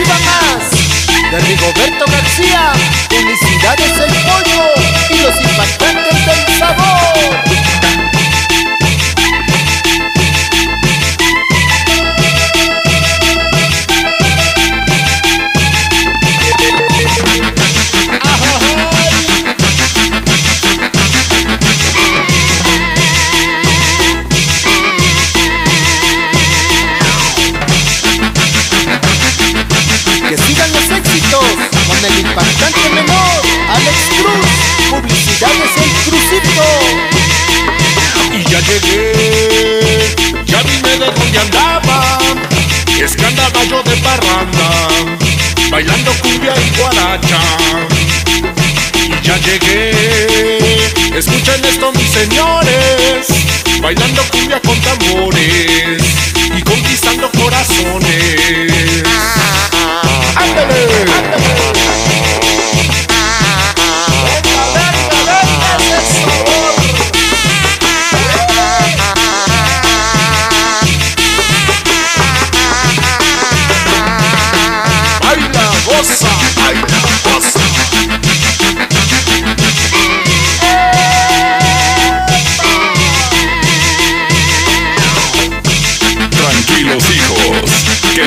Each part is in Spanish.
exclusiva más de Rigoberto García. Felicidades el pollo y los impactantes bailando cumbia y guaracha. Ya llegué, escuchen esto mis señores, bailando cumbia con tambores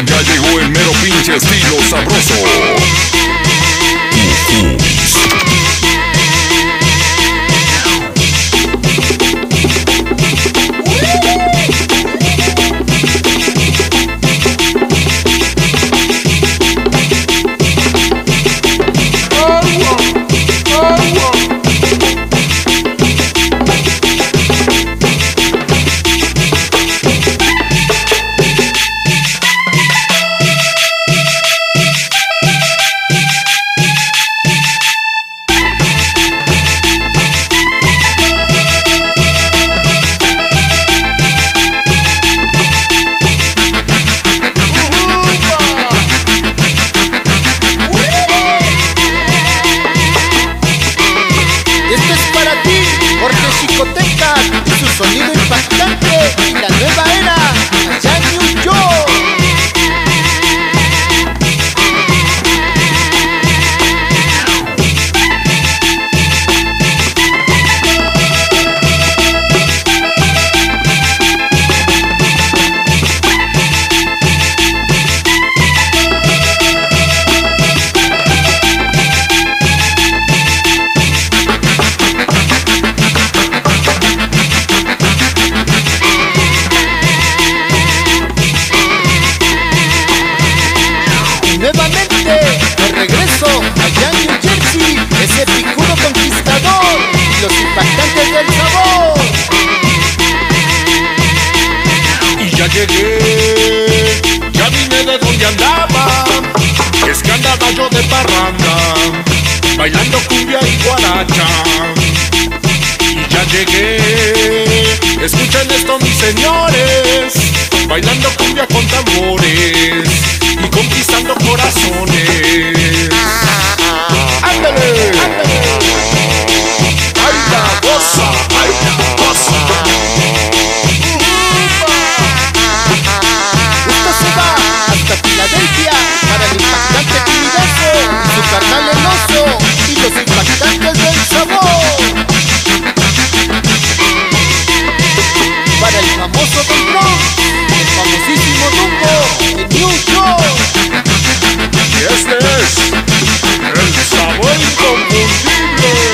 ya llegó el mero pinche estilo sabroso. Sonido impactante y la nueva era, nuevamente, de regreso allá en New Jersey, ese picudo conquistador y los impactantes del sabor. Y ya llegué, ya vine de donde andaba. Es que andaba yo de parranda, bailando cumbia y guaracha. Y ya llegué, escuchen esto mis señores, bailando cumbia con tambores conquistando corazones. Ah, ah, ah. ¡Ándale! Don't you?